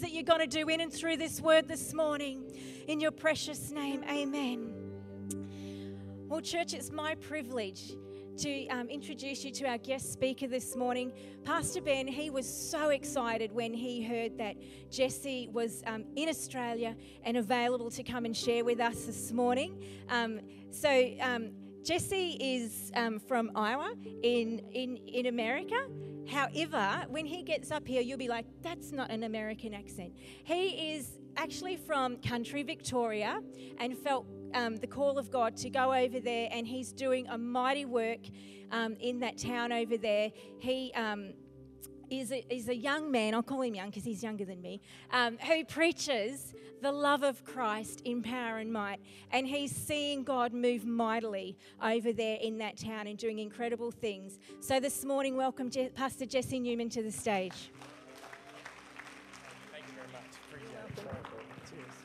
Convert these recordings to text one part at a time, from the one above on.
that you're going to do in and through this word this morning. In your precious name, amen. Well, church, it's my privilege to um, introduce you to our guest speaker this morning. Pastor Ben, he was so excited when he heard that Jesse was um, in Australia and available to come and share with us this morning. Um, so, um, Jesse is um, from Iowa in, in, in America. However, when he gets up here, you'll be like, that's not an American accent. He is actually from country Victoria and felt um, the call of God to go over there, and he's doing a mighty work um, in that town over there. He um, is a, is a young man, I'll call him young because he's younger than me, um, who preaches the love of Christ in power and might. And he's seeing God move mightily over there in that town and doing incredible things. So this morning, welcome Je- Pastor Jesse Newman to the stage. Thank you very much. Appreciate it.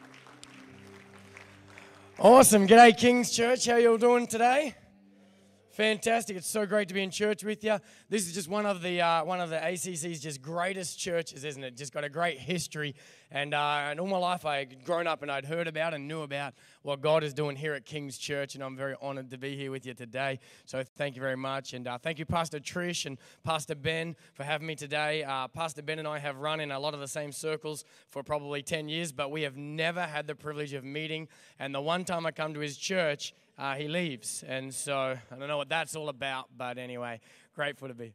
Awesome. G'day, King's Church. How you all doing today? Fantastic! It's so great to be in church with you. This is just one of the uh, one of the ACC's just greatest churches, isn't it? Just got a great history, and uh, and all my life I had grown up and I'd heard about and knew about what God is doing here at King's Church, and I'm very honoured to be here with you today. So thank you very much, and uh, thank you, Pastor Trish and Pastor Ben, for having me today. Uh, Pastor Ben and I have run in a lot of the same circles for probably 10 years, but we have never had the privilege of meeting. And the one time I come to his church uh, he leaves. And so I don't know what that's all about, but anyway, grateful to be.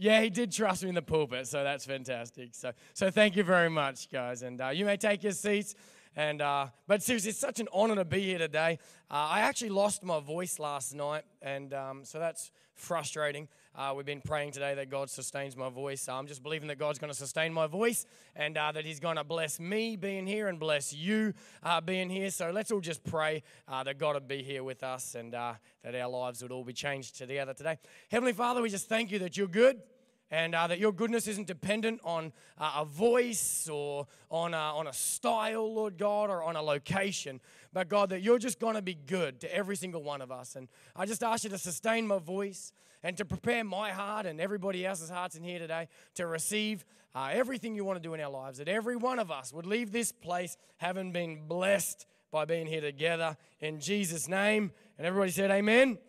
Yeah, he did trust me in the pulpit, so that's fantastic. So, so thank you very much, guys. And uh, you may take your seats. And uh, but seriously, it's such an honor to be here today. Uh, I actually lost my voice last night, and um, so that's frustrating. Uh, we've been praying today that God sustains my voice. I'm just believing that God's going to sustain my voice, and uh, that He's going to bless me being here and bless you uh, being here. So let's all just pray uh, that God would be here with us, and that our lives would all be changed together today. Heavenly Father, we just thank you that you're good and uh, that your goodness isn't dependent on uh, a voice or on a, on a style, Lord God, or on a location, but God, that you're just going to be good to every single one of us. And I just ask you to sustain my voice and to prepare my heart and everybody else's hearts in here today to receive uh, everything you want to do in our lives, that every one of us would leave this place having been blessed by being here together in Jesus' name. And everybody said, Amen.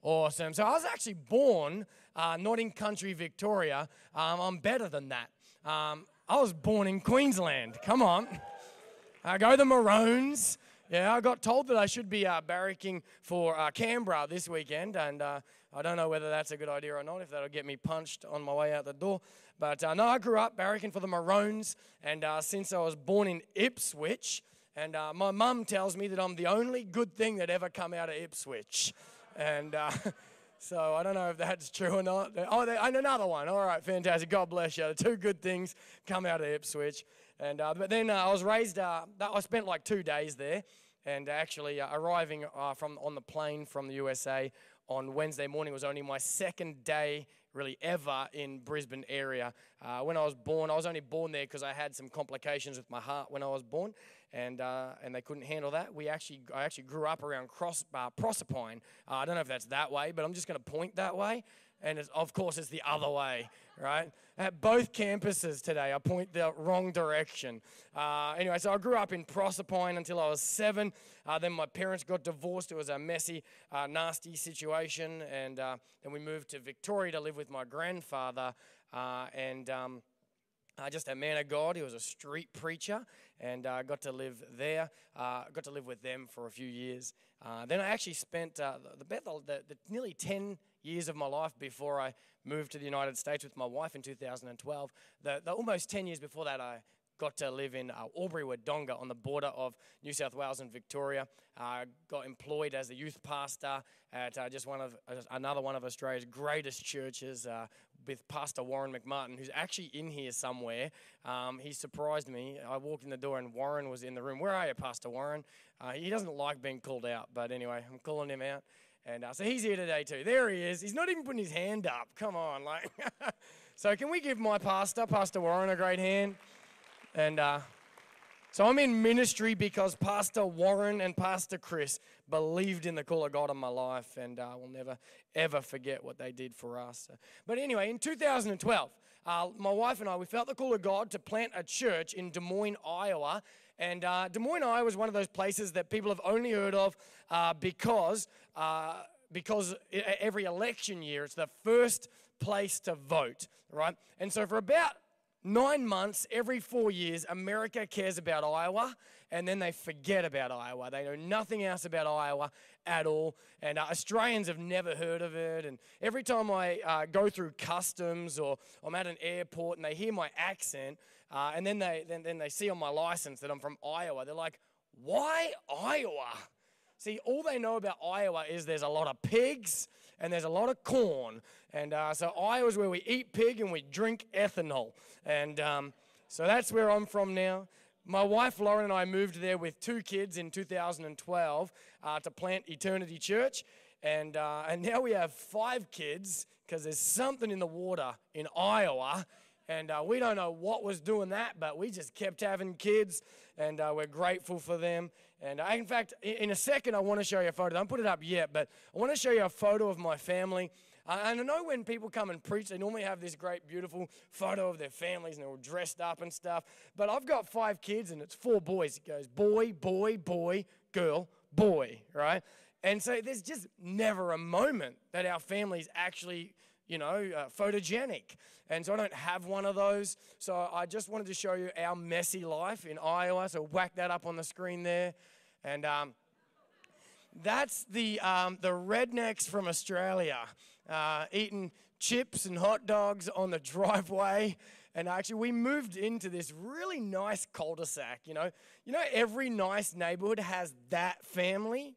Awesome. So I was actually born uh, not in country Victoria. Um, I'm better than that. Um, I was born in Queensland. Come on. I go the Maroons. Yeah, I got told that I should be uh, barracking for uh, Canberra this weekend, and uh, I don't know whether that's a good idea or not, if that'll get me punched on my way out the door. But uh, no, I grew up barracking for the Maroons, and uh, since I was born in Ipswich, and uh, my mum tells me that I'm the only good thing that ever come out of Ipswich. And so I don't know if that's true or not. Oh, and another one. All right, fantastic. God bless you. The two good things come out of Ipswich. And uh, but then uh, I was raised. Uh, I spent like two days there, and actually uh, arriving uh, from on the plane from the USA on Wednesday morning was only my second day really ever in Brisbane area. Uh, when I was born, I was only born there because I had some complications with my heart when I was born, and uh, and they couldn't handle that. We actually, I actually grew up around Cross, uh, Proserpine. Uh, I don't know if that's that way, but I'm just going to point that way, and of course it's the other way, right? At both campuses today, I point the wrong direction. Uh, anyway, so I grew up in Proserpine until I was seven. Uh, then my parents got divorced. It was a messy, uh, nasty situation, and then we moved to Victoria to live with my grandfather, and. Um, uh, just a man of God. He was a street preacher, and I uh, got to live there. Uh, got to live with them for a few years. Uh, then I actually spent uh, the, the, the, nearly 10 years of my life before I moved to the United States with my wife in 2012. The, the almost 10 years before that, I got to live in uh, Albury Wodonga on the border of New South Wales and Victoria. Uh, got employed as a youth pastor at uh, just one of uh, another one of Australia's greatest churches, uh, with Pastor Warren McMartin, who's actually in here somewhere. Um, he surprised me. I walked in the door and Warren was in the room. Where are you, Pastor Warren? Uh, he doesn't like being called out, but anyway, I'm calling him out. And uh, so he's here today too. There he is. He's not even putting his hand up. Come on, like. so can we give my pastor, Pastor Warren, a great hand? And uh, so I'm in ministry because Pastor Warren and Pastor Chris believed in the call of God in my life, and I uh, will never, ever forget what they did for us. But anyway, in 2012, uh, my wife and I, we felt the call of God to plant a church in Des Moines, Iowa. And uh, Des Moines, Iowa is one of those places that people have only heard of uh, because, uh, because every election year it's the first place to vote, right? And so for about nine months, every four years, America cares about Iowa and then they forget about Iowa. They know nothing else about Iowa at all. And uh, Australians have never heard of it. And every time I uh, go through customs or I'm at an airport and they hear my accent, uh, and then they, then, then they see on my license that I'm from Iowa, they're like, why Iowa? See, all they know about Iowa is there's a lot of pigs and there's a lot of corn. And uh, so Iowa's where we eat pig and we drink ethanol. And um, so that's where I'm from now. My wife Lauren and I moved there with two kids in 2012 uh, to plant Eternity Church. And, uh, and now we have five kids because there's something in the water in Iowa. And uh, we don't know what was doing that, but we just kept having kids, and uh, we're grateful for them. And uh, in fact, in a second, I want to show you a photo. I don't put it up yet, but I want to show you a photo of my family. And I know when people come and preach, they normally have this great, beautiful photo of their families and they're all dressed up and stuff. But I've got five kids and it's four boys. It goes boy, boy, boy, girl, boy, right? And so there's just never a moment that our family's actually, you know, uh, photogenic. And so I don't have one of those. So I just wanted to show you our messy life in Iowa. So whack that up on the screen there. And um, that's the, um, the rednecks from Australia uh, eating chips and hot dogs on the driveway. And actually, we moved into this really nice cul-de-sac. You know, you know, every nice neighborhood has that family.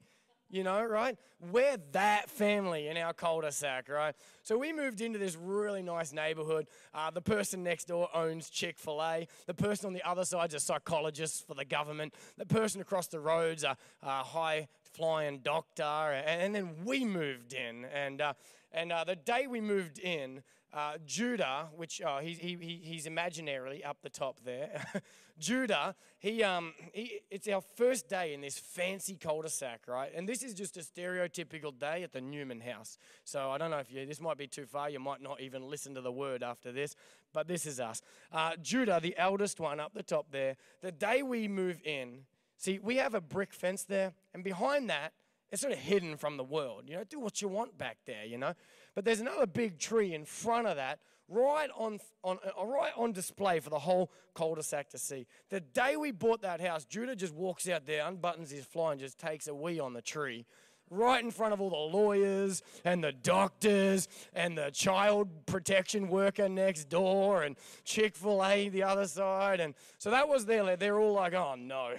You know, right? We're that family in our cul-de-sac, right? So we moved into this really nice neighborhood. Uh, the person next door owns Chick Fil A. The person on the other side's a psychologist for the government. The person across the road's a, a high flying doctor. And, and, then we moved in, and uh, and uh, the day we moved in, uh, Judah, which uh, he, he, he's imaginarily up the top there, Judah, he, um, he, it's our first day in this fancy cul-de-sac, right? And this is just a stereotypical day at the Newman house. So I don't know if you, this might be too far. You might not even listen to the word after this, but this is us. Uh, Judah, the eldest one up the top there, the day we move in, see, we have a brick fence there, and behind that it's sort of hidden from the world. You know, do what you want back there, you know. But there's another big tree in front of that, right on, on, uh, right on display for the whole cul-de-sac to see. The day we bought that house, Judah just walks out there, unbuttons his fly, and just takes a wee on the tree. Right in front of all the lawyers and the doctors and the child protection worker next door and Chick fil A the other side. And so that was their, they're all like, oh no,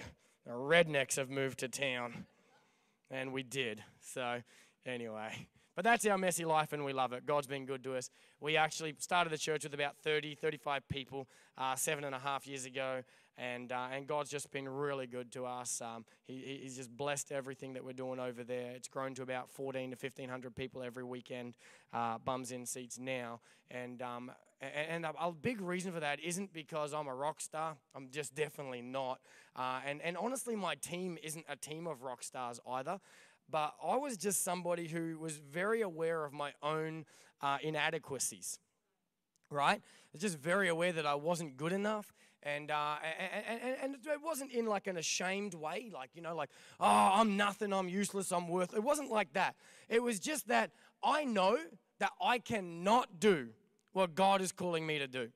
the rednecks have moved to town and we did. So, anyway. But that's our messy life, and we love it. God's been good to us. We actually started the church with about 30, 35 people uh, seven and a half years ago, and, uh, and God's just been really good to us. Um, he, he's just blessed everything that we're doing over there. It's grown to about 14 to 1,500 people every weekend, uh, bums in seats now. And, um, and, a, big reason for that isn't because I'm a rock star. I'm just definitely not. Uh, and, and honestly, my team isn't a team of rock stars either but I was just somebody who was very aware of my own uh, inadequacies, right? I was just very aware that I wasn't good enough. And, uh, and, and, and, it wasn't in like an ashamed way, like, you know, like, oh, I'm nothing, I'm useless, I'm worth. It wasn't like that. It was just that I know that I cannot do what God is calling me to do.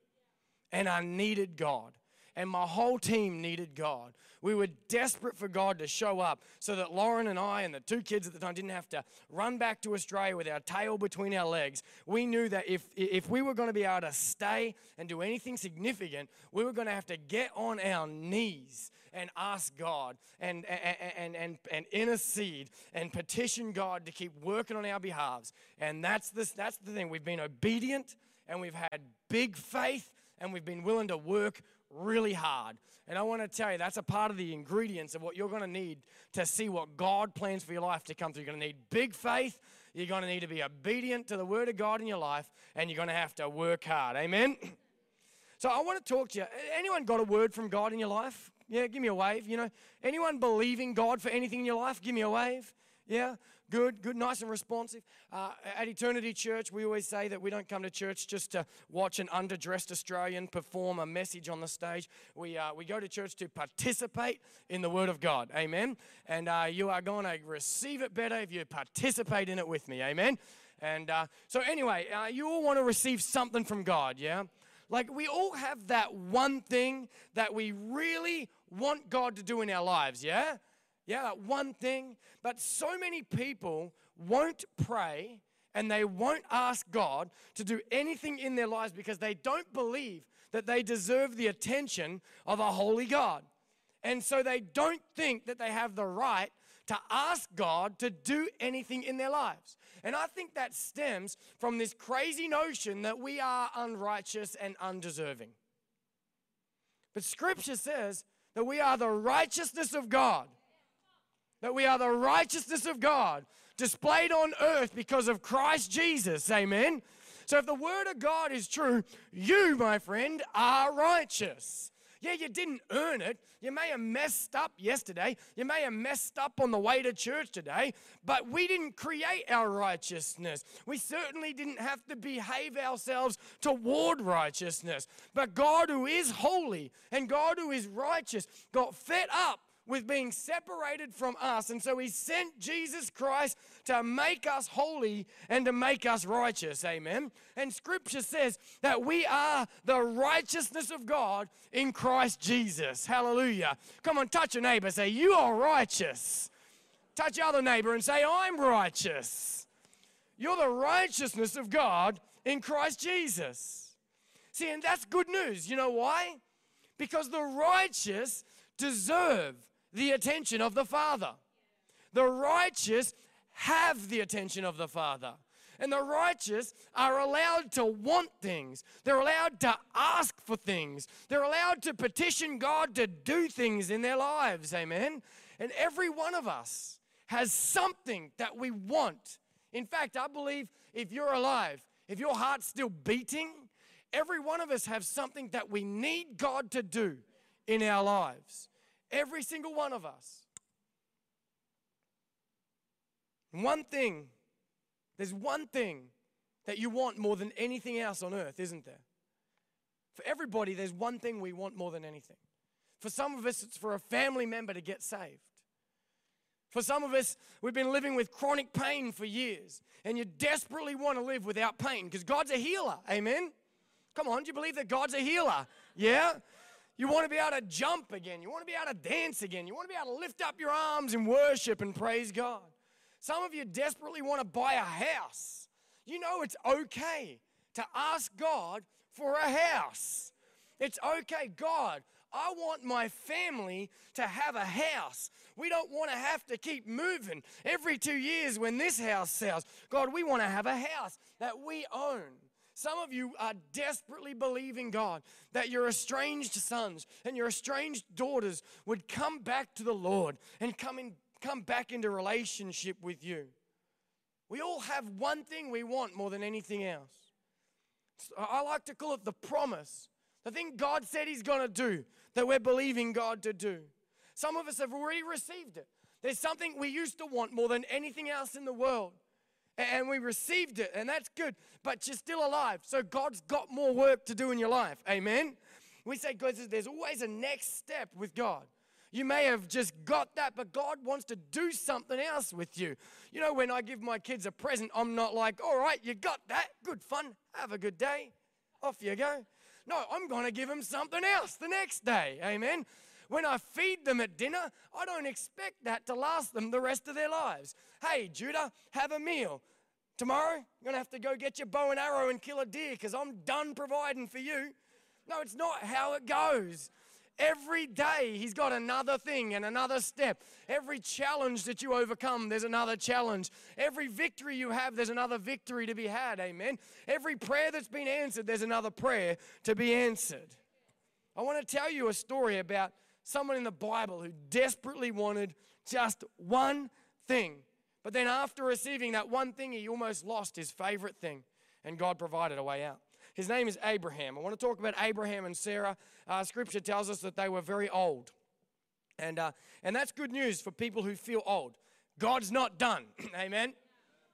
And I needed God and my whole team needed God. We were desperate for God to show up so that Lauren and I and the two kids at the time didn't have to run back to Australia with our tail between our legs. We knew that if, if we were going to be able to stay and do anything significant, we were going to have to get on our knees and ask God and, and, and, and, and intercede and petition God to keep working on our behalves. And that's, this, that's the thing. We've been obedient and we've had big faith and we've been willing to work really hard. And I want to tell you, that's a part of the ingredients of what you're going to need to see what God plans for your life to come through. You're going to need big faith. You're going to need to be obedient to the Word of God in your life, and you're going to have to work hard. Amen? So I want to talk to you. Anyone got a word from God in your life? Yeah, give me a wave. You know, anyone believing God for anything in your life? Give me a wave. Yeah, good, good, nice and responsive. Uh, at Eternity Church, we always say that we don't come to church just to watch an underdressed Australian perform a message on the stage. We, uh, we go to church to participate in the Word of God. Amen. And uh, you are going to receive it better if you participate in it with me. Amen. And uh, so, anyway, uh, you all want to receive something from God, yeah? Like, we all have that one thing that we really want God to do in our lives, yeah? Yeah, that one thing. But so many people won't pray and they won't ask God to do anything in their lives because they don't believe that they deserve the attention of a holy God. And so they don't think that they have the right to ask God to do anything in their lives. And I think that stems from this crazy notion that we are unrighteous and undeserving. But scripture says that we are the righteousness of God that we are the righteousness of God displayed on earth because of Christ Jesus. Amen. So if the word of God is true, you, my friend, are righteous. Yeah, you didn't earn it. You may have messed up yesterday. You may have messed up on the way to church today, but we didn't create our righteousness. We certainly didn't have to behave ourselves toward righteousness. But God, who is holy and God, who is righteous, got fed up with being separated from us. And so he sent Jesus Christ to make us holy and to make us righteous. Amen. And scripture says that we are the righteousness of God in Christ Jesus. Hallelujah. Come on, touch your neighbor. Say, You are righteous. Touch your other neighbor and say, I'm righteous. You're the righteousness of God in Christ Jesus. See, and that's good news. You know why? Because the righteous deserve the attention of the Father. The righteous have the attention of the Father. And the righteous are allowed to want things. They're allowed to ask for things. They're allowed to petition God to do things in their lives. Amen. And every one of us has something that we want. In fact, I believe if you're alive, if your heart's still beating, every one of us have something that we need God to do in our lives. Every single one of us. One thing, there's one thing that you want more than anything else on earth, isn't there? For everybody, there's one thing we want more than anything. For some of us, it's for a family member to get saved. For some of us, we've been living with chronic pain for years, and you desperately want to live without pain because God's a healer. Amen? Come on, do you believe that God's a healer? Yeah? You want to be able to jump again. You want to be able to dance again. You want to be able to lift up your arms and worship and praise God. Some of you desperately want to buy a house. You know it's okay to ask God for a house. It's okay, God, I want my family to have a house. We don't want to have to keep moving every two years when this house sells. God, we want to have a house that we own. Some of you are desperately believing God that your estranged sons and your estranged daughters would come back to the Lord and come in, come back into relationship with you. We all have one thing we want more than anything else. I like to call it the promise. The thing God said He's going to do that we're believing God to do. Some of us have already received it. There's something we used to want more than anything else in the world and we received it, and that's good, but you're still alive. So God's got more work to do in your life. Amen? We say, God, there's always a next step with God. You may have just got that, but God wants to do something else with you. You know, when I give my kids a present, I'm not like, all right, you got that. Good fun. Have a good day. Off you go. No, I'm going to give them something else the next day. Amen. When I feed them at dinner, I don't expect that to last them the rest of their lives. Hey, Judah, have a meal. Tomorrow, you're going to have to go get your bow and arrow and kill a deer because I'm done providing for you. No, it's not how it goes. Every day, He's got another thing and another step. Every challenge that you overcome, there's another challenge. Every victory you have, there's another victory to be had. Amen. Every prayer that's been answered, there's another prayer to be answered. I want to tell you a story about someone in the Bible who desperately wanted just one thing. But then, after receiving that one thing, he almost lost his favorite thing, and God provided a way out. His name is Abraham. I want to talk about Abraham and Sarah. Uh, scripture tells us that they were very old. And, uh, and that's good news for people who feel old. God's not done. Amen.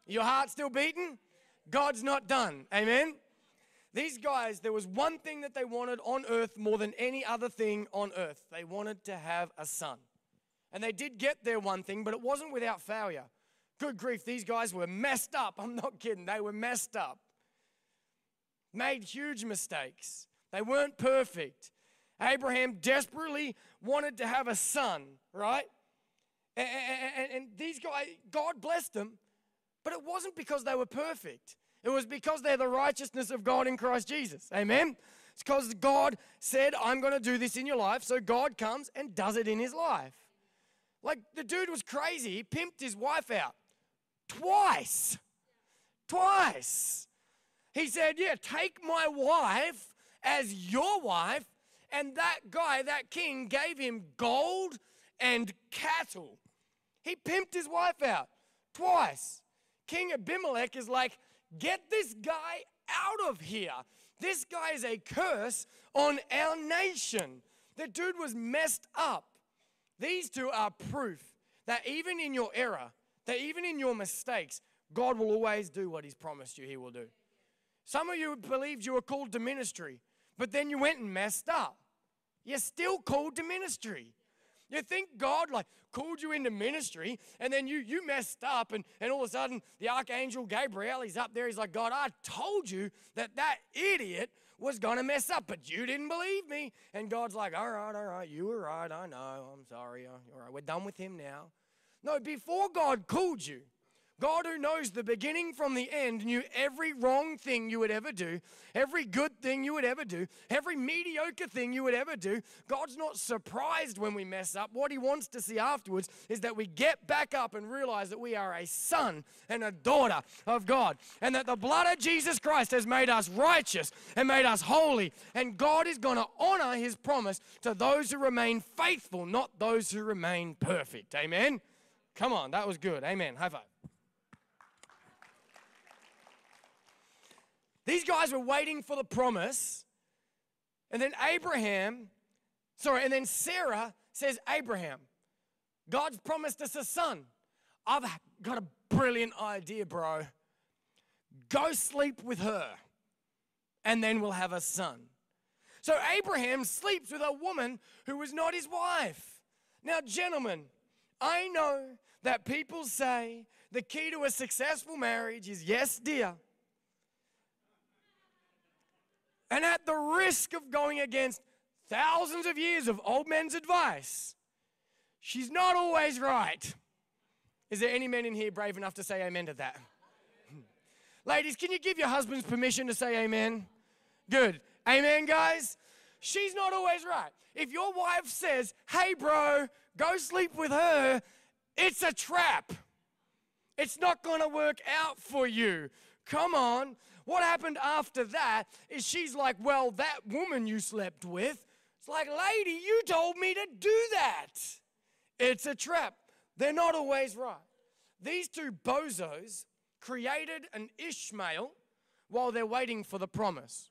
Your heart still beating? God's not done. Amen. These guys, there was one thing that they wanted on earth more than any other thing on earth. They wanted to have a son. And they did get their one thing, but it wasn't without failure. Good grief, these guys were messed up. I'm not kidding. They were messed up. Made huge mistakes. They weren't perfect. Abraham desperately wanted to have a son, right? And, and, and, these guys, God blessed them, but it wasn't because they were perfect. It was because they're the righteousness of God in Christ Jesus. Amen? It's because God said, I'm going to do this in your life. So God comes and does it in his life. Like the dude was crazy. He pimped his wife out twice. Twice. He said, Yeah, take my wife as your wife. And that guy, that king, gave him gold and cattle. He pimped his wife out twice. King Abimelech is like, Get this guy out of here. This guy is a curse on our nation. The dude was messed up. These two are proof that even in your error, that even in your mistakes, God will always do what He's promised you He will do. Some of you believed you were called to ministry, but then you went and messed up. You're still called to ministry. You think God like called you into ministry and then you you messed up and, and all of a sudden the archangel Gabriel he's up there he's like God I told you that that idiot was to mess up but you didn't believe me and God's like all right all right you were right I know I'm sorry uh, all right we're done with him now. No before God called you God, who knows the beginning from the end, knew every wrong thing you would ever do, every good thing you would ever do, every mediocre thing you would ever do. God's not surprised when we mess up. What He wants to see afterwards is that we get back up and realize that we are a son and a daughter of God, and that the blood of Jesus Christ has made us righteous and made us holy. And God is going to honor His promise to those who remain faithful, not those who remain perfect. Amen. Come on, that was good. Amen. High five. These guys were waiting for the promise. And then Abraham, sorry, and then Sarah says, Abraham, God's promised us a son. I've got a brilliant idea, bro. Go sleep with her, and then we'll have a son. So Abraham sleeps with a woman who was not his wife. Now, gentlemen, I know that people say the key to a successful marriage is yes, dear. And at the risk of going against thousands of years of old men's advice, she's not always right. Is there any men in here brave enough to say amen to that? Ladies, can you give your husbands permission to say amen? Good. Amen, guys? She's not always right. If your wife says, hey, bro, go sleep with her, it's a trap. It's not going to work out for you. Come on. What happened after that is she's like, Well, that woman you slept with, it's like, Lady, you told me to do that. It's a trap. They're not always right. These two bozos created an Ishmael while they're waiting for the promise.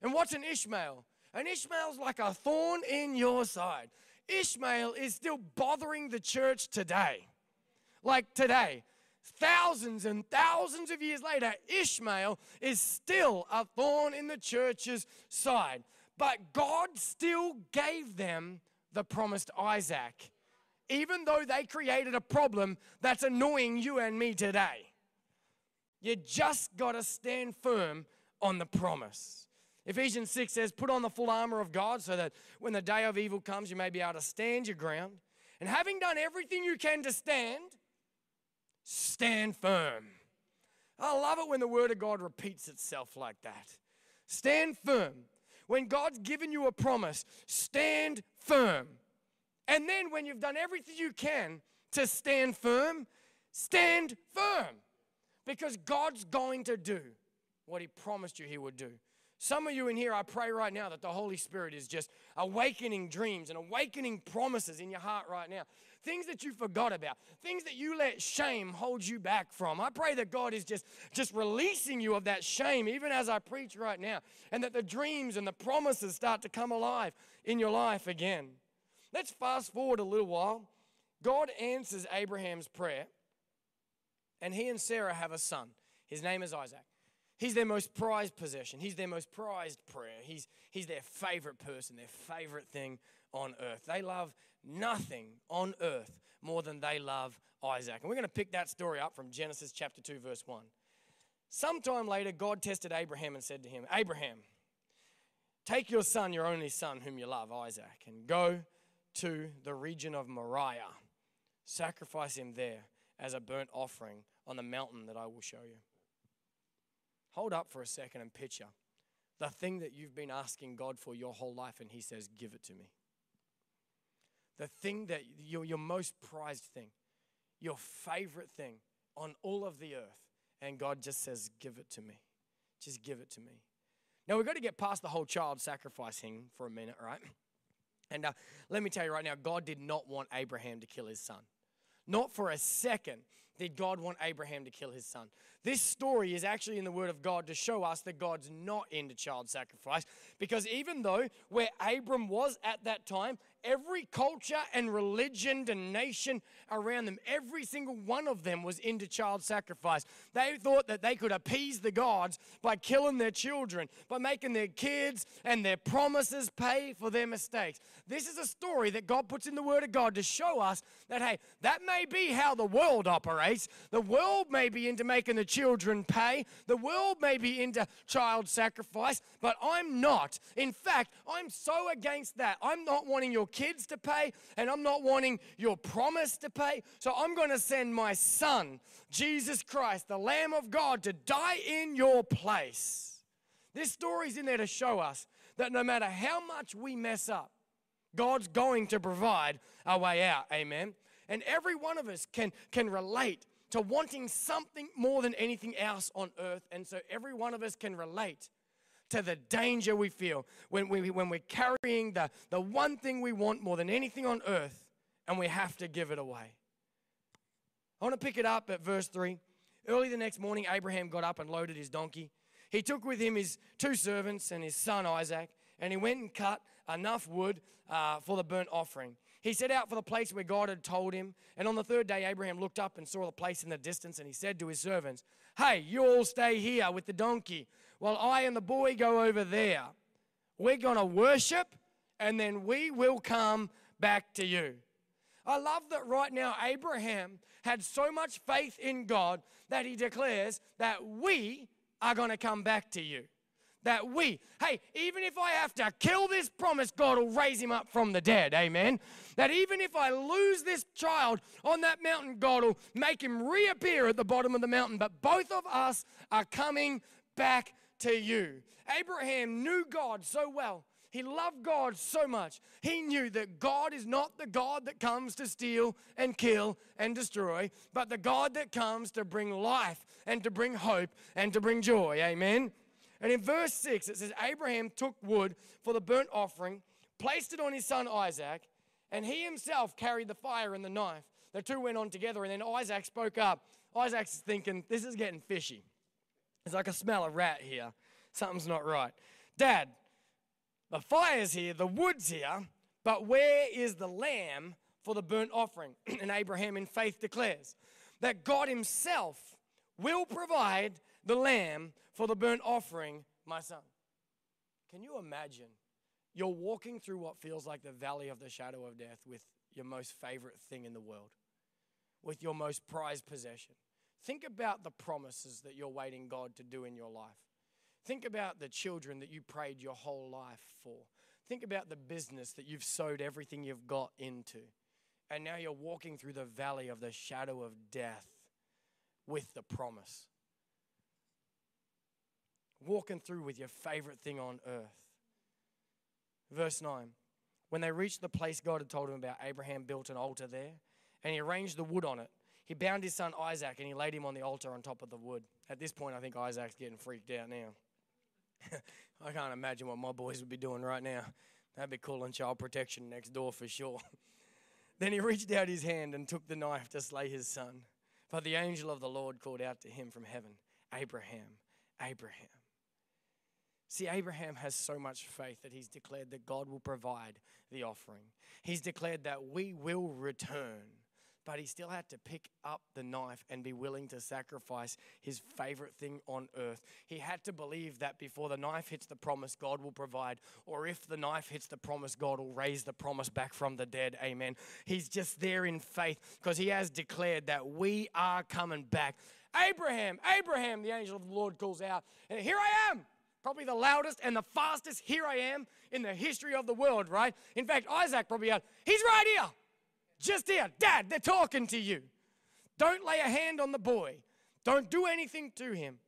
And what's an Ishmael? An Ishmael's like a thorn in your side. Ishmael is still bothering the church today. Like today thousands and thousands of years later, Ishmael is still a thorn in the church's side. But God still gave them the promised Isaac, even though they created a problem that's annoying you and me today. You just got to stand firm on the promise. Ephesians 6 says, Put on the full armor of God so that when the day of evil comes, you may be able to stand your ground. And having done everything you can to stand, stand firm. I love it when the Word of God repeats itself like that. Stand firm. When God's given you a promise, stand firm. And then when you've done everything you can to stand firm, stand firm. Because God's going to do what He promised you He would do. Some of you in here, I pray right now that the Holy Spirit is just awakening dreams and awakening promises in your heart right now things that you forgot about, things that you let shame hold you back from. I pray that God is just, just releasing you of that shame, even as I preach right now, and that the dreams and the promises start to come alive in your life again. Let's fast forward a little while. God answers Abraham's prayer, and he and Sarah have a son. His name is Isaac. He's their most prized possession. He's their most prized prayer. He's, he's their favorite person, their favorite thing on earth. They love nothing on earth more than they love Isaac. And we're going to pick that story up from Genesis chapter 2, verse 1. Sometime later, God tested Abraham and said to him, Abraham, take your son, your only son, whom you love, Isaac, and go to the region of Moriah. Sacrifice him there as a burnt offering on the mountain that I will show you. Hold up for a second and picture the thing that you've been asking God for your whole life, and He says, Give it to me. The thing that your, your most prized thing, your favorite thing on all of the earth, and God just says, Give it to me. Just give it to me. Now, we've got to get past the whole child sacrificing for a minute, right? And uh, let me tell you right now, God did not want Abraham to kill his son. Not for a second did God want Abraham to kill his son. This story is actually in the Word of God to show us that God's not into child sacrifice because even though where Abram was at that time, every culture and religion and nation around them, every single one of them was into child sacrifice. They thought that they could appease the gods by killing their children, by making their kids and their promises pay for their mistakes. This is a story that God puts in the Word of God to show us that, hey, that may be how the world operates. The world may be into making the children pay, the world may be into child sacrifice, but I'm not. In fact, I'm so against that. I'm not wanting your kids to pay, and I'm not wanting your promise to pay. So I'm going to send my son, Jesus Christ, the Lamb of God, to die in your place. This story's in there to show us that no matter how much we mess up, God's going to provide a way out. Amen. And every one of us can, can relate to wanting something more than anything else on earth. And so every one of us can relate to the danger we feel when, we, when we're carrying the, the one thing we want more than anything on earth and we have to give it away. I want to pick it up at verse 3. Early the next morning, Abraham got up and loaded his donkey. He took with him his two servants and his son Isaac, and he went and cut enough wood uh, for the burnt offering. He set out for the place where God had told him. And on the third day, Abraham looked up and saw the place in the distance, and he said to his servants, Hey, you all stay here with the donkey while I and the boy go over there. We're going to worship, and then we will come back to you. I love that right now Abraham had so much faith in God that he declares that we are going to come back to you that we, hey, even if I have to kill this promise, God will raise him up from the dead. Amen. That even if I lose this child on that mountain, God will make him reappear at the bottom of the mountain. But both of us are coming back to you. Abraham knew God so well. He loved God so much. He knew that God is not the God that comes to steal and kill and destroy, but the God that comes to bring life and to bring hope and to bring joy. Amen. And in verse 6, it says, Abraham took wood for the burnt offering, placed it on his son Isaac, and he himself carried the fire and the knife. The two went on together, and then Isaac spoke up. Isaac's thinking, This is getting fishy. It's like I smell a rat here. Something's not right. Dad, the fire's here, the wood's here, but where is the lamb for the burnt offering? and Abraham, in faith, declares that God Himself will provide the lamb for the burnt offering, my son. Can you imagine? You're walking through what feels like the valley of the shadow of death with your most favorite thing in the world, with your most prized possession. Think about the promises that you're waiting God to do in your life. Think about the children that you prayed your whole life for. Think about the business that you've sowed everything you've got into. And now you're walking through the valley of the shadow of death with the promise walking through with your favorite thing on earth. Verse 9 When they reached the place God had told him about, Abraham built an altar there and he arranged the wood on it. He bound his son Isaac and he laid him on the altar on top of the wood. At this point, I think Isaac's getting freaked out now. I can't imagine what my boys would be doing right now. That'd be calling child protection next door for sure. then he reached out his hand and took the knife to slay his son. But the angel of the Lord called out to him from heaven Abraham, Abraham. See, Abraham has so much faith that he's declared that God will provide the offering. He's declared that we will return. but he still had to pick up the knife and be willing to sacrifice his favorite thing on earth. He had to believe that before the knife hits the promise, God will provide, or if the knife hits the promise, God will raise the promise back from the dead. Amen. He's just there in faith because he has declared that we are coming back. Abraham, Abraham, the angel of the Lord calls out, and here I am probably the loudest and the fastest here I am in the history of the world, right? In fact, Isaac probably out, he's right here. Just here. Dad, they're talking to you. Don't lay a hand on the boy. Don't do anything to him.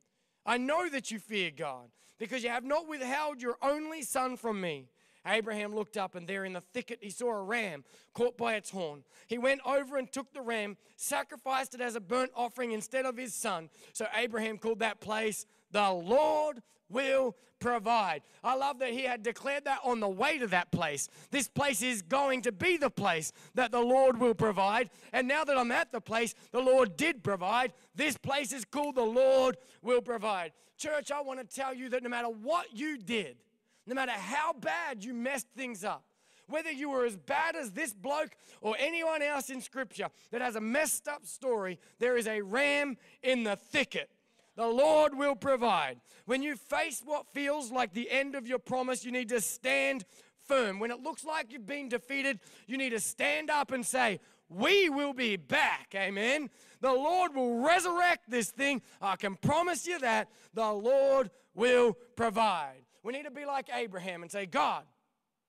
I know that you fear God because you have not withheld your only son from me. Abraham looked up, and there in the thicket he saw a ram caught by its horn. He went over and took the ram, sacrificed it as a burnt offering instead of his son. So Abraham called that place, The Lord will provide. I love that he had declared that on the way to that place. This place is going to be the place that the Lord will provide. And now that I'm at the place the Lord did provide, this place is called the Lord will provide. Church, I want to tell you that no matter what you did, no matter how bad you messed things up, whether you were as bad as this bloke or anyone else in Scripture that has a messed up story, there is a ram in the thicket the Lord will provide. When you face what feels like the end of your promise, you need to stand firm. When it looks like you've been defeated, you need to stand up and say, We will be back. Amen. The Lord will resurrect this thing. I can promise you that. The Lord will provide. We need to be like Abraham and say, God,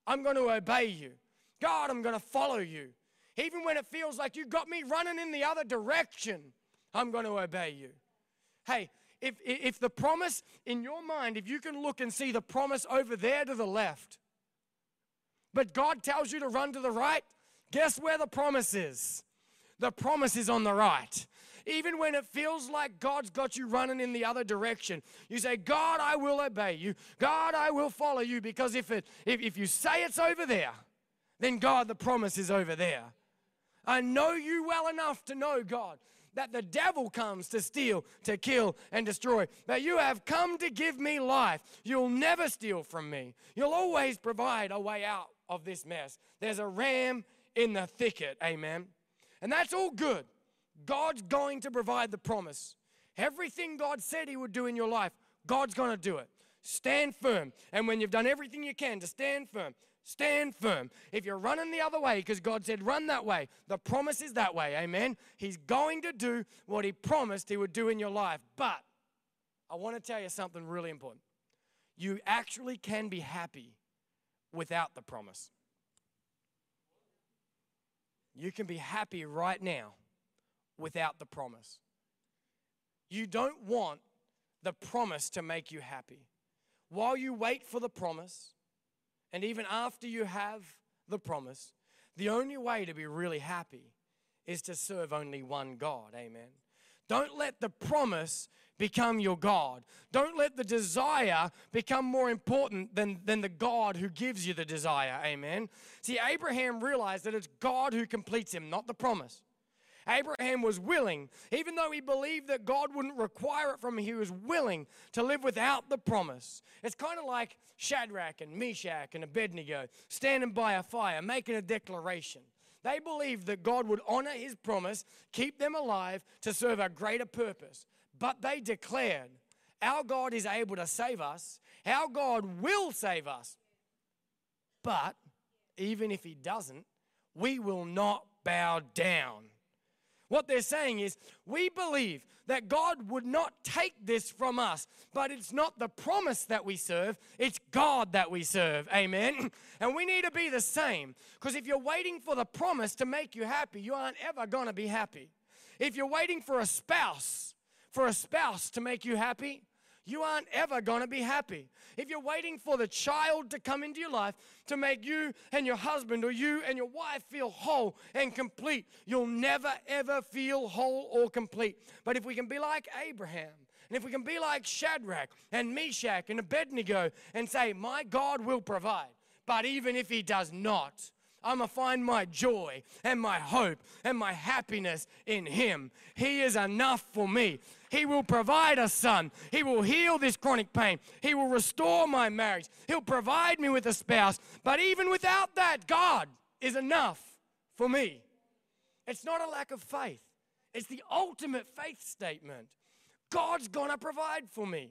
I'm going to obey you. God, I'm going to follow you. Even when it feels like you got me running in the other direction, I'm going to obey you. Hey, if, if the promise in your mind, if you can look and see the promise over there to the left, but God tells you to run to the right, guess where the promise is? The promise is on the right. Even when it feels like God's got you running in the other direction, you say, God, I will obey you. God, I will follow you. Because if, it, if, if you say it's over there, then God, the promise is over there. I know you well enough to know, God, that the devil comes to steal, to kill, and destroy. That you have come to give me life. You'll never steal from me. You'll always provide a way out of this mess. There's a ram in the thicket. Amen. And that's all good. God's going to provide the promise. Everything God said He would do in your life, God's going to do it. Stand firm. And when you've done everything you can to stand firm, Stand firm. If you're running the other way, because God said, run that way, the promise is that way. Amen. He's going to do what He promised He would do in your life. But I want to tell you something really important. You actually can be happy without the promise. You can be happy right now without the promise. You don't want the promise to make you happy. While you wait for the promise, and even after you have the promise, the only way to be really happy is to serve only one God. Amen. Don't let the promise become your God. Don't let the desire become more important than, than the God who gives you the desire. Amen. See, Abraham realized that it's God who completes him, not the promise. Abraham was willing, even though he believed that God wouldn't require it from him, he was willing to live without the promise. It's kind of like Shadrach and Meshach and Abednego standing by a fire, making a declaration. They believed that God would honor his promise, keep them alive to serve a greater purpose. But they declared, Our God is able to save us, our God will save us. But even if he doesn't, we will not bow down. What they're saying is, we believe that God would not take this from us, but it's not the promise that we serve, it's God that we serve. Amen. And we need to be the same because if you're waiting for the promise to make you happy, you aren't ever going to be happy. If you're waiting for a spouse, for a spouse to make you happy, you aren't ever going to be happy. If you're waiting for the child to come into your life to make you and your husband or you and your wife feel whole and complete, you'll never ever feel whole or complete. But if we can be like Abraham, and if we can be like Shadrach and Meshach and Abednego and say, My God will provide, but even if He does not, I'm going to find my joy and my hope and my happiness in Him. He is enough for me. He will provide a son. He will heal this chronic pain. He will restore my marriage. He'll provide me with a spouse. But even without that, God is enough for me. It's not a lack of faith, it's the ultimate faith statement. God's gonna provide for me.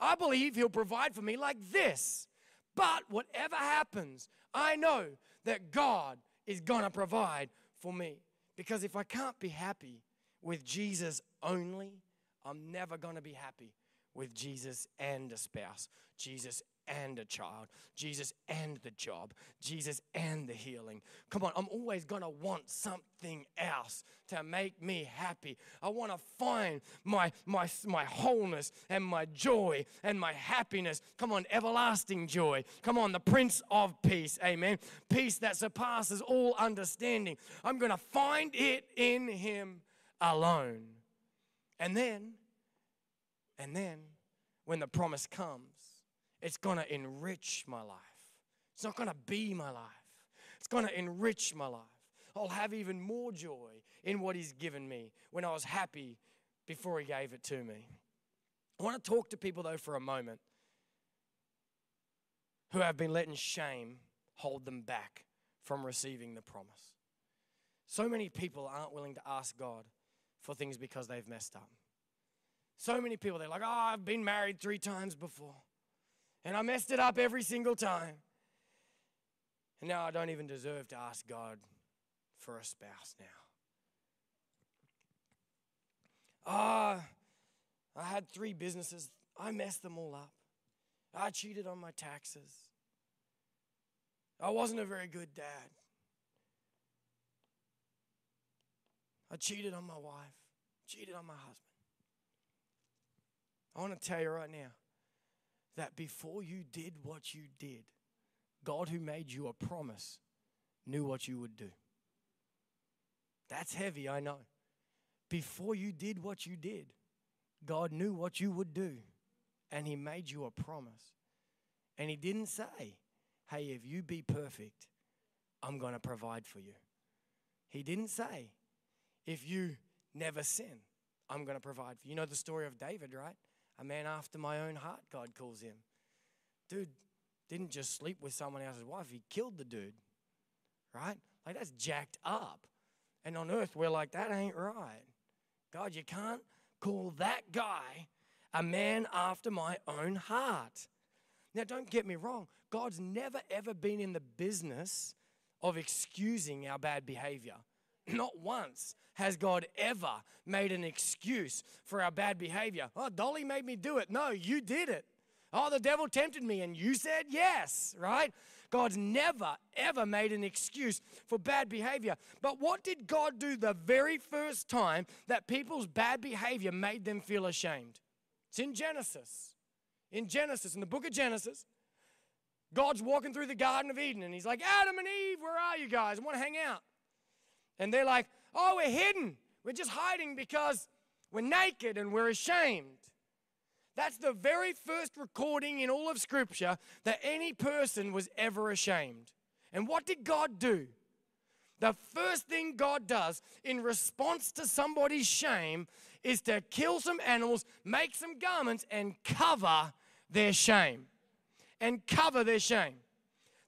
I believe He'll provide for me like this. But whatever happens, I know that God is gonna provide for me. Because if I can't be happy with Jesus only, I'm never gonna be happy with Jesus and a spouse, Jesus and a child, Jesus and the job, Jesus and the healing. Come on, I'm always gonna want something else to make me happy. I wanna find my, my, my wholeness and my joy and my happiness. Come on, everlasting joy. Come on, the Prince of Peace, amen. Peace that surpasses all understanding. I'm gonna find it in Him alone. And then, and then, when the promise comes, it's going to enrich my life. It's not going to be my life. It's going to enrich my life. I'll have even more joy in what He's given me when I was happy before He gave it to me. I want to talk to people, though, for a moment who have been letting shame hold them back from receiving the promise. So many people aren't willing to ask God for things because they've messed up. So many people, they're like, oh, I've been married three times before and I messed it up every single time. And now I don't even deserve to ask God for a spouse now. Ah, oh, I had three businesses. I messed them all up. I cheated on my taxes. I wasn't a very good dad. I cheated on my wife, cheated on my husband. I want to tell you right now that before you did what you did, God, who made you a promise, knew what you would do. That's heavy, I know. Before you did what you did, God knew what you would do, and He made you a promise. And He didn't say, Hey, if you be perfect, I'm going to provide for you. He didn't say, If you never sin, I'm going to provide for you. You know the story of David, right? A man after my own heart, God calls him. Dude didn't just sleep with someone else's wife, he killed the dude. Right? Like that's jacked up. And on earth, we're like, that ain't right. God, you can't call that guy a man after my own heart. Now, don't get me wrong, God's never ever been in the business of excusing our bad behavior. Not once has God ever made an excuse for our bad behavior. Oh, Dolly made me do it. No, you did it. Oh, the devil tempted me and you said yes, right? God's never, ever made an excuse for bad behavior. But what did God do the very first time that people's bad behavior made them feel ashamed? It's in Genesis. In Genesis, in the book of Genesis, God's walking through the Garden of Eden and he's like, Adam and Eve, where are you guys? I want to hang out. And they're like, oh, we're hidden. We're just hiding because we're naked and we're ashamed. That's the very first recording in all of Scripture that any person was ever ashamed. And what did God do? The first thing God does in response to somebody's shame is to kill some animals, make some garments, and cover their shame. And cover their shame.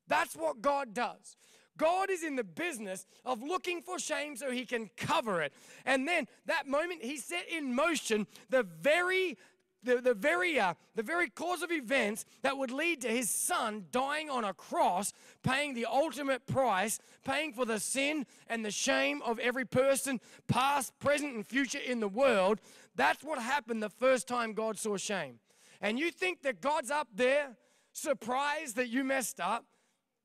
That's what God does. God is in the business of looking for shame so he can cover it. And then that moment he set in motion the very the, the, very, uh, the very cause of events that would lead to his son dying on a cross, paying the ultimate price, paying for the sin and the shame of every person, past, present, and future in the world. That's what happened the first time God saw shame. And you think that God's up there, surprised that you messed up?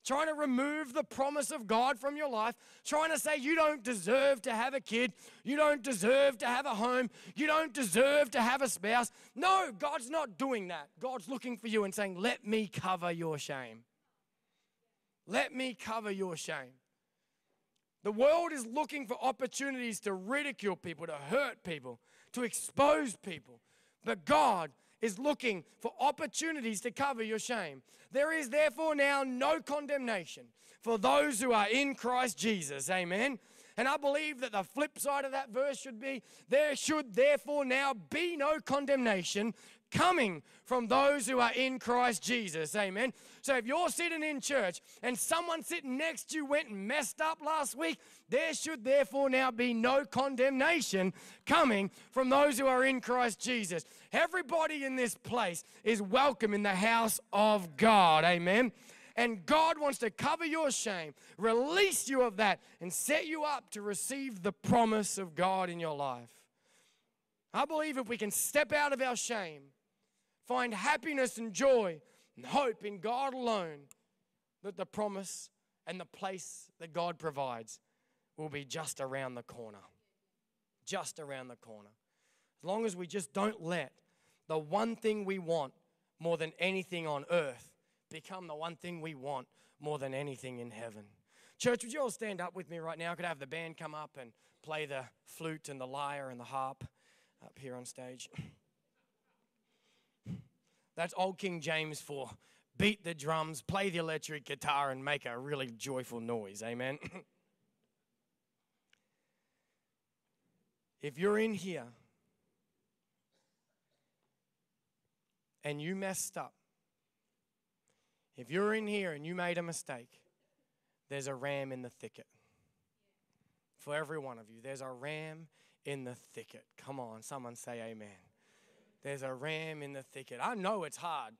Trying to remove the promise of God from your life, trying to say you don't deserve to have a kid, you don't deserve to have a home, you don't deserve to have a spouse. No, God's not doing that. God's looking for you and saying, Let me cover your shame. Let me cover your shame. The world is looking for opportunities to ridicule people, to hurt people, to expose people. But God is looking for opportunities to cover your shame. There is therefore now no condemnation for those who are in Christ Jesus. Amen. And I believe that the flip side of that verse should be there should therefore now be no condemnation coming from those who are in Christ Jesus. Amen. So if you're sitting in church and someone sitting next to you went and messed up last week, there should therefore now be no condemnation coming from those who are in Christ Jesus. Everybody in this place is welcome in the house of God. Amen. And God wants to cover your shame, release you of that, and set you up to receive the promise of God in your life. I believe if we can step out of our shame, find happiness and joy and hope in God alone, that the promise and the place that God provides will be just around the corner. Just around the corner. As long as we just don't let the one thing we want more than anything on earth become the one thing we want more than anything in heaven. Church, would you all stand up with me right now? I could have the band come up and play the flute and the lyre and the harp up here on stage. That's old King James for beat the drums, play the electric guitar, and make a really joyful noise. Amen. if you're in here and you messed up, if you're in here and you made a mistake, there's a ram in the thicket. For every one of you, there's a ram in the thicket. Come on, someone say amen. There's a ram in the thicket. I know it's hard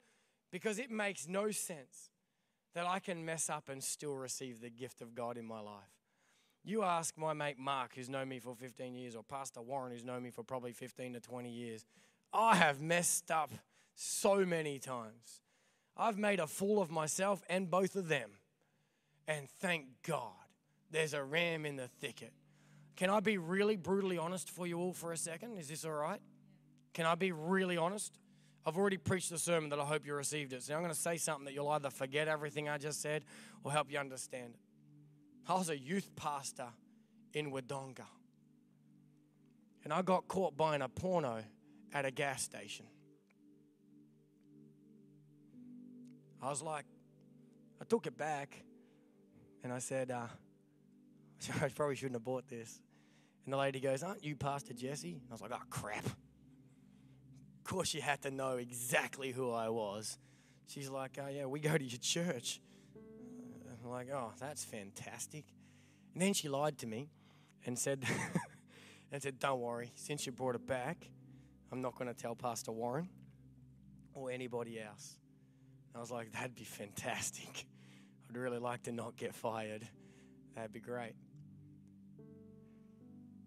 because it makes no sense that I can mess up and still receive the gift of God in my life. You ask my mate Mark, who's known me for 15 years, or Pastor Warren, who's known me for probably 15 to 20 years. I have messed up so many times. I've made a fool of myself and both of them. And thank God there's a ram in the thicket. Can I be really brutally honest for you all for a second? Is this all right? Can I be really honest? I've already preached the sermon that I hope you received it. So I'm going to say something that you'll either forget everything I just said or help you understand. I was a youth pastor in Wodonga. And I got caught buying a porno at a gas station. I was like, I took it back and I said, uh, I probably shouldn't have bought this. And the lady goes, Aren't you Pastor Jesse? And I was like, Oh, crap. Of course, you had to know exactly who I was. She's like, Oh, yeah, we go to your church. I'm like, Oh, that's fantastic. And then she lied to me and said, and said, Don't worry, since you brought it back, I'm not going to tell Pastor Warren or anybody else. I was like, that'd be fantastic. I'd really like to not get fired. That'd be great.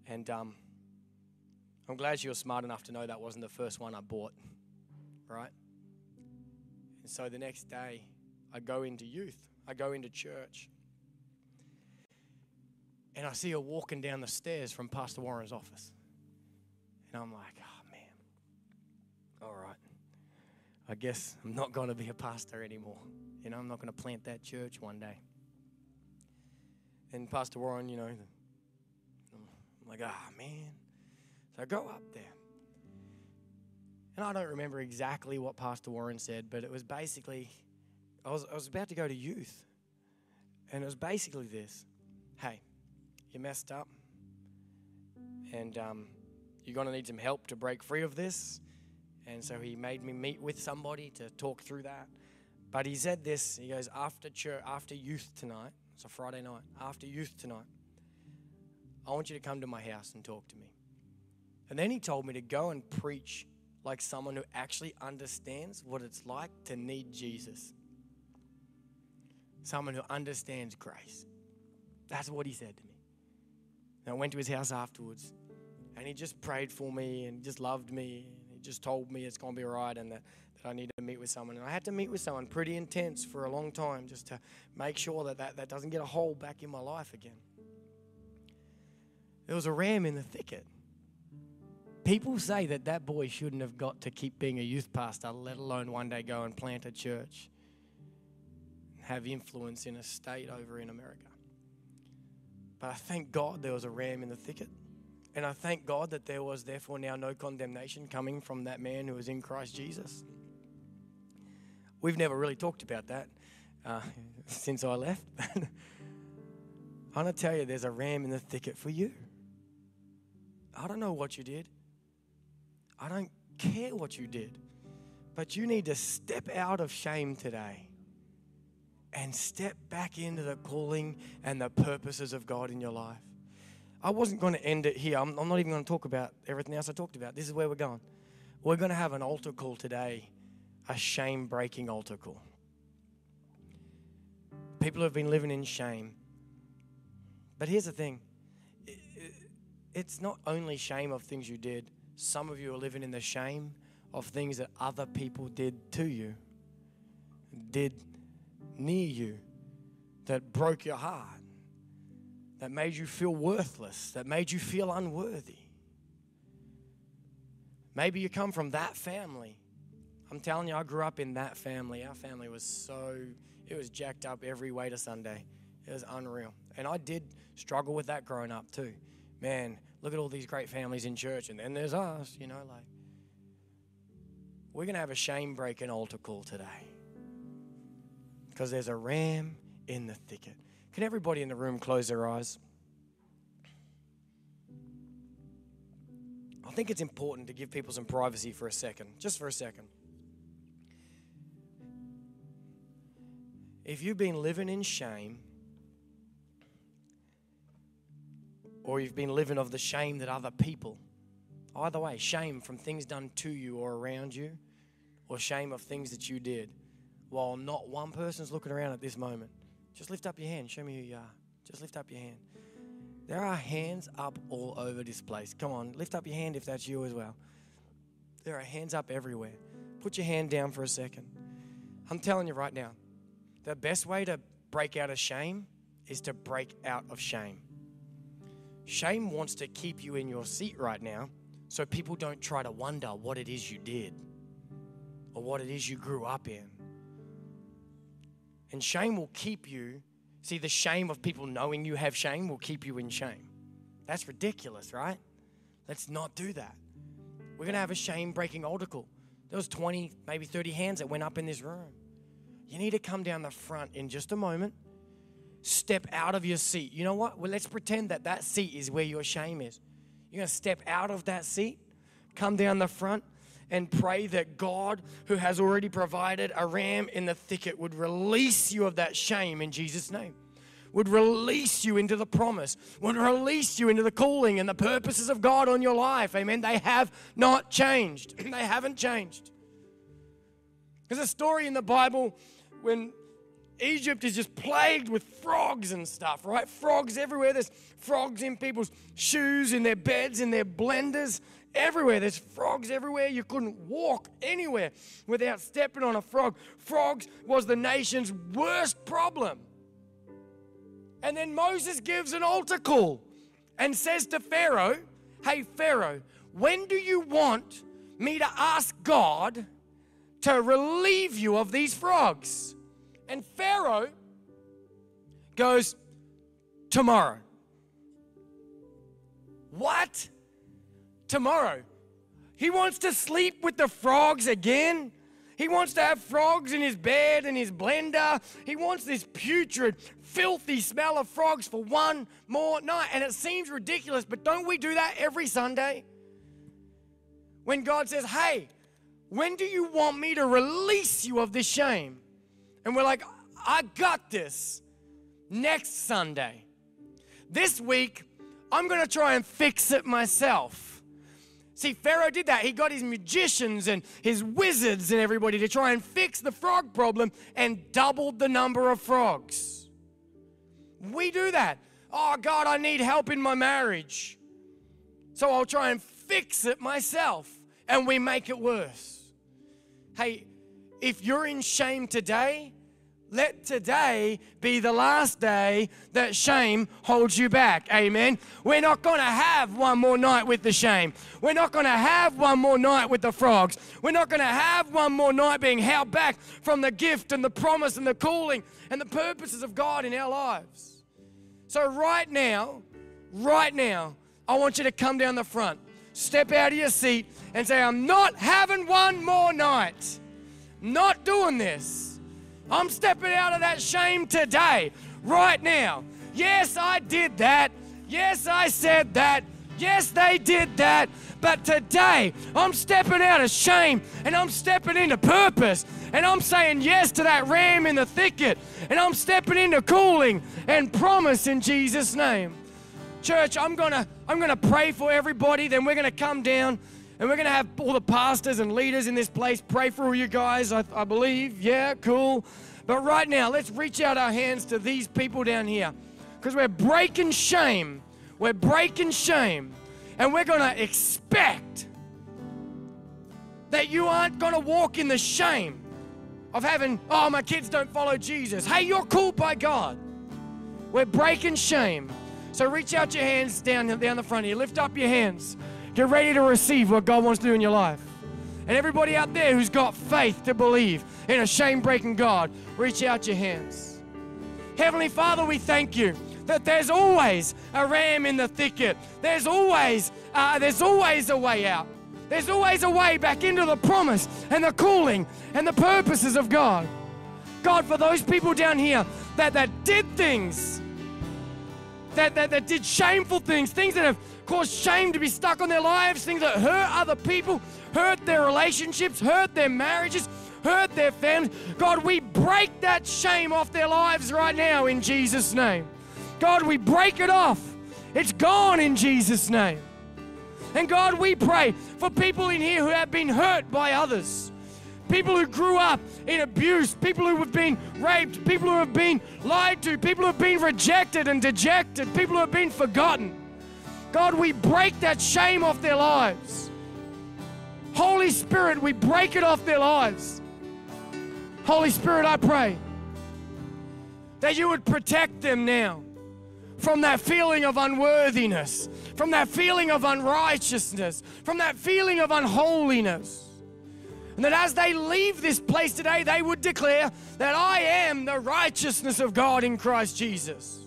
And um, I'm glad she was smart enough to know that wasn't the first one I bought, right? And so the next day, I go into youth, I go into church, and I see her walking down the stairs from Pastor Warren's office. And I'm like, oh man, all right. I guess I'm not going to be a pastor anymore. You know, I'm not going to plant that church one day. And Pastor Warren, you know, I'm like, ah, oh, man. So go up there. And I don't remember exactly what Pastor Warren said, but it was basically, I was, I was about to go to youth. And it was basically this hey, you messed up. And um, you're going to need some help to break free of this. And so he made me meet with somebody to talk through that. But he said this he goes, after church, after youth tonight, it's a Friday night, after youth tonight, I want you to come to my house and talk to me. And then he told me to go and preach like someone who actually understands what it's like to need Jesus. Someone who understands grace. That's what he said to me. And I went to his house afterwards and he just prayed for me and just loved me And he just told me it's going to be all right and that, that I need to meet with someone. And I had to meet with someone pretty intense for a long time just to make sure that that, that doesn't get a hole back in my life again. There was a ram in the thicket. People say that that boy shouldn't have got to keep being a youth pastor, let alone one day go and plant a church, have influence in a state over in America. But I thank God there was a ram in the thicket. And I thank God that there was therefore now no condemnation coming from that man who was in Christ Jesus. We've never really talked about that uh, since I left. I'm going to tell you, there's a ram in the thicket for you. I don't know what you did. I don't care what you did. But you need to step out of shame today and step back into the calling and the purposes of God in your life. I wasn't going to end it here. I'm, I'm not even going to talk about everything else I talked about. This is where we're going. We're going to have an altar call today, a shame breaking altar call. People have been living in shame. But here's the thing it's not only shame of things you did, some of you are living in the shame of things that other people did to you, did near you, that broke your heart, that made you feel worthless, that made you feel unworthy. Maybe you come from that family. I'm telling you, I grew up in that family. Our family was so, it was jacked up every way to Sunday. It was unreal. And I did struggle with that growing up too. Man, look at all these great families in church, and then there's us, you know, like. We're going to have a shame breaking altar call today because there's a ram in the thicket. Can everybody in the room close their eyes? I think it's important to give people some privacy for a second, just for a second. If you've been living in shame, or you've been living of the shame that other people, either way, shame from things done to you or around you, or shame of things that you did, while not one person's looking around at this moment, just lift up your hand. Show me who you are. Just lift up your hand. There are hands up all over this place. Come on, lift up your hand if that's you as well. There are hands up everywhere. Put your hand down for a second. I'm telling you right now, the best way to break out of shame is to break out of shame. Shame wants to keep you in your seat right now so people don't try to wonder what it is you did or what it is you grew up in. And shame will keep you, see, the shame of people knowing you have shame will keep you in shame. That's ridiculous, right? Let's not do that. We're going to have a shame breaking altar call. There was 20, maybe 30 hands that went up in this room. You need to come down the front in just a moment. Step out of your seat. You know what? Well, let's pretend that that seat is where your shame is. You're going to step out of that seat, come down the front, and pray that God, who has already provided a ram in the thicket, would release you of that shame in Jesus' name. Would release you into the promise, would release you into the calling and the purposes of God on your life. Amen. They have not changed. they haven't changed. There's a story in the Bible when Egypt is just plagued with frogs and stuff, right? Frogs everywhere. There's frogs in people's shoes, in their beds, in their blenders everywhere. There's frogs everywhere. You couldn't walk anywhere without stepping on a frog. Frogs was the nation's worst problem. And then Moses gives an altar call and says to Pharaoh, Hey, Pharaoh, when do you want me to ask God to relieve you of these frogs? And Pharaoh goes, Tomorrow. What? tomorrow. He wants to sleep with the frogs again. He wants to have frogs in his bed and his blender. He wants this putrid, filthy smell of frogs for one more night. And it seems ridiculous, but don't we do that every Sunday? When God says, Hey, when do you want me to release you of this shame? And we're like, I got this next Sunday. This week, I'm going to try and fix it myself. See, Pharaoh did that. He got his magicians and his wizards and everybody to try and fix the frog problem and doubled the number of frogs. We do that. Oh, God, I need help in my marriage. So I'll try and fix it myself. And we make it worse. Hey, if you're in shame today, let today be the last day that shame holds you back. Amen. We're not going to have one more night with the shame. We're not going to have one more night with the frogs. We're not going to have one more night being held back from the gift and the promise and the calling and the purposes of God in our lives. So, right now, right now, I want you to come down the front, step out of your seat, and say, I'm not having one more night. Not doing this. I'm stepping out of that shame today, right now. Yes, I did that. Yes, I said that. Yes, they did that, but today I'm stepping out of shame and I'm stepping into purpose and I'm saying yes to that ram in the thicket and I'm stepping into calling and promise in Jesus' name. Church, I'm gonna I'm gonna pray for everybody, then we're gonna come down and we're gonna have all the pastors and leaders in this place pray for all you guys, I, I believe. Yeah, cool. But right now, let's reach out our hands to these people down here because we're breaking shame we're breaking shame and we're going to expect that you aren't going to walk in the shame of having, oh, my kids don't follow Jesus. Hey, you're called by God. We're breaking shame. So reach out your hands down, down the front here. Lift up your hands. Get ready to receive what God wants to do in your life. And everybody out there who's got faith to believe in a shame breaking God, reach out your hands. Heavenly Father, we thank you that there's always a ram in the thicket. There's always, uh, there's always a way out. There's always a way back into the promise and the calling and the purposes of God. God, for those people down here that, that did things, that, that, that did shameful things, things that have caused shame to be stuck on their lives, things that hurt other people, hurt their relationships, hurt their marriages, hurt their families. God, we break that shame off their lives right now in Jesus' name. God, we break it off. It's gone in Jesus' name. And God, we pray for people in here who have been hurt by others. People who grew up in abuse, people who have been raped, people who have been lied to, people who have been rejected and dejected, people who have been forgotten. God, we break that shame off their lives. Holy Spirit, we break it off their lives. Holy Spirit, I pray that you would protect them now from that feeling of unworthiness, from that feeling of unrighteousness, from that feeling of unholiness. And that as they leave this place today, they would declare that I am the righteousness of God in Christ Jesus.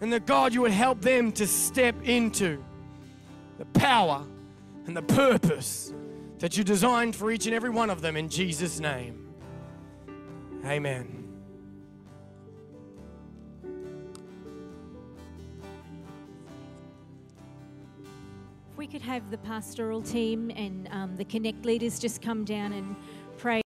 And that God, you would help them to step into the power and the purpose that you designed for each and every one of them in Jesus' name. Amen. If we could have the pastoral team and um, the Connect leaders just come down and pray.